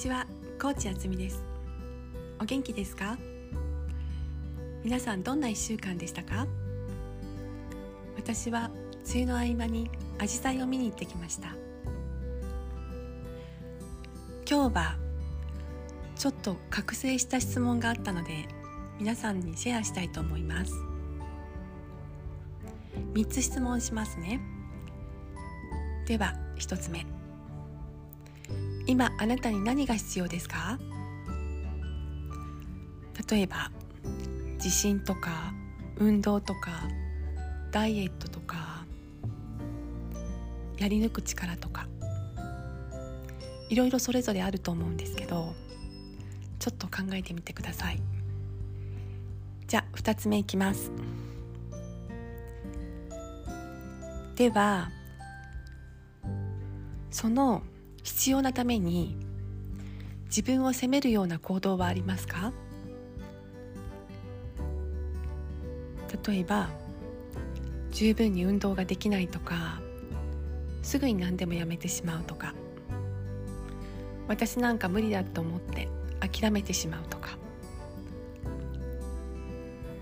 ちは、コーチあつみです。お元気ですか？皆さんどんな1週間でしたか？私は梅雨の合間にアジサイを見に行ってきました。今日はちょっと覚醒した質問があったので皆さんにシェアしたいと思います。3つ質問しますね。では1つ目。今あなたに何が必要ですか？例えば自信とか運動とかダイエットとかやり抜く力とか。いろいろそれぞれあると思うんですけどちょっと考えてみてください。じゃあ2つ目いきます。ではその必要なために自分を責めるような行動はありますか？例えば十分に運動ができないとかすぐに何でもやめてしまうとか私なんか無理だと思って諦めてしまうとか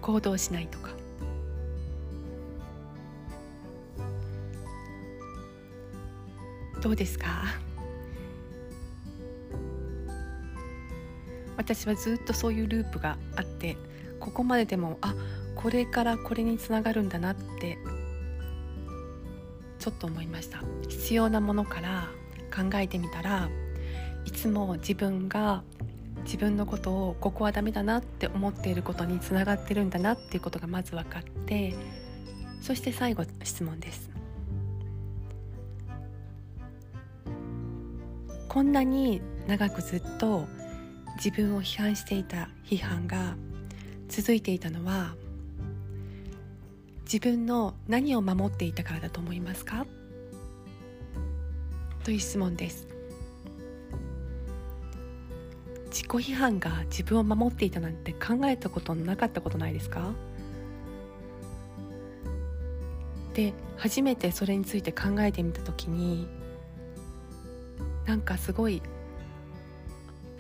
行動しないとか。どうですか？私はずっとそういうループがあってここまででもあこれからこれにつながるんだなってちょっと思いました。必要なものから考えてみたらいつも自分が自分のことをここはダメだなって思っていることにつながってるんだなっていうことがまず分かってそして最後質問です。こんなに長くずっと自分を批判していた批判が続いていたのは自分の何を守っていたからだと思いますか？という質問です。自己批判が自分を守っていたなんて考えたことなかったことないですか？で初めてそれについて考えてみた時になんかすごい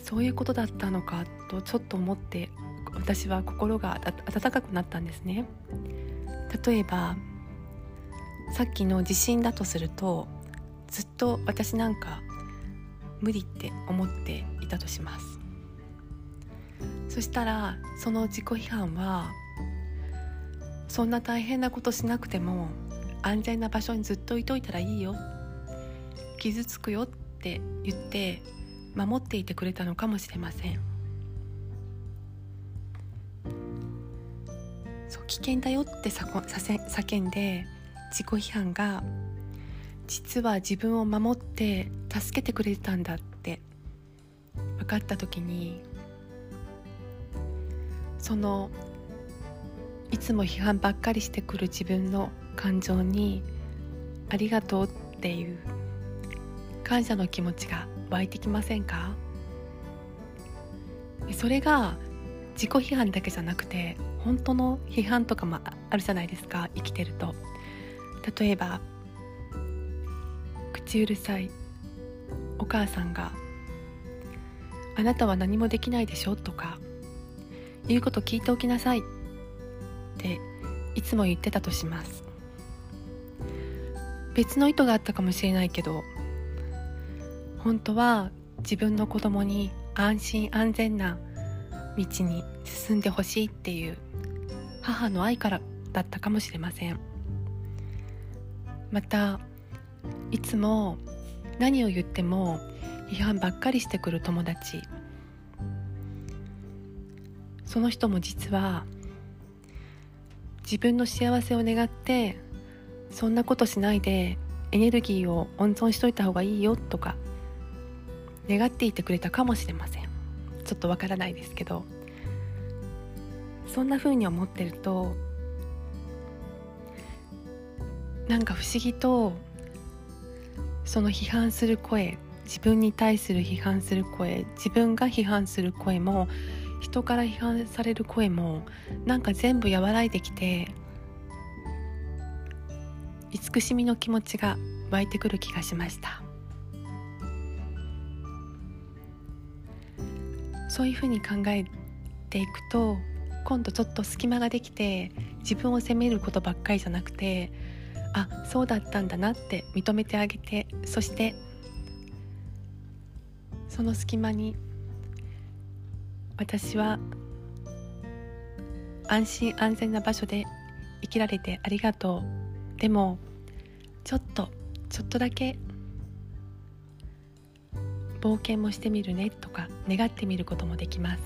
そういうことだったのかとちょっと思って私は心が温かくなったんですね。例えばさっきの地震だとするとずっと私なんか無理って思っていたとします。そしたらその自己批判はそんな大変なことしなくても安全な場所にずっといといたらいいよ。傷つくよって言って守っていてくれたのかもしれません。そう危険だよって叫んで自己批判が実は自分を守って助けてくれたんだって分かった時にそのいつも批判ばっかりしてくる自分の感情にありがとうっていう感謝の気持ちが湧いてきませんかそれが自己批判だけじゃなくて本当の批判とかもあるじゃないですか生きてると例えば口うるさいお母さんが「あなたは何もできないでしょ」とか「言うこと聞いておきなさい」っていつも言ってたとします別の意図があったかもしれないけど本当は自分の子供に安心安全な道に進んでほしいっていう母の愛からだったかもしれません。またいつも何を言っても批判ばっかりしてくる友達。その人も実は自分の幸せを願ってそんなことしないでエネルギーを温存しといた方がいいよとか願っていてくれたかもしれません。ちょっとわからないですけど。そんな風に思ってるとなんか不思議とその批判する声自分に対する批判する声自分が批判する声も人から批判される声もなんか全部和らいできて慈しみの気持ちが湧いてくる気がしました。そういうふうに考えていくと今度ちょっと隙間ができて自分を責めることばっかりじゃなくてあそうだったんだなって認めてあげてそしてその隙間に私は安心安全な場所で生きられてありがとう。でもちょっとちょっとだけ冒険もしてみるねとか願ってみることもできます。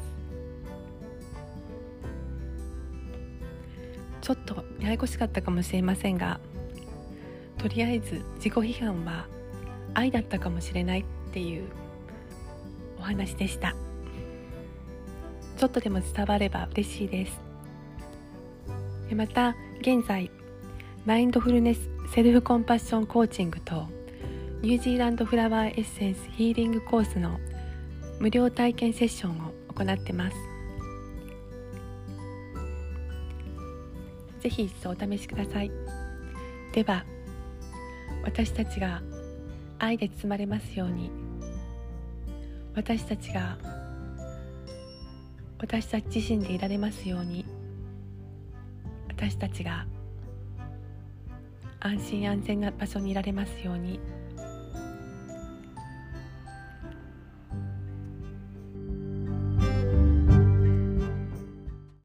ちょっとややこしかったかもしれませんがとりあえず自己批判は愛だったかもしれないっていうお話でした。ちょっとでも伝われば嬉しいです。また現在マインドフルネスセルフコンパッションコーチングとニュージーランドフラワーエッセンスヒーリングコースの無料体験セッションを行ってますぜひ一度お試しくださいでは私たちが愛で包まれますように私たちが私たち自身でいられますように私たちが安心安全な場所にいられますように。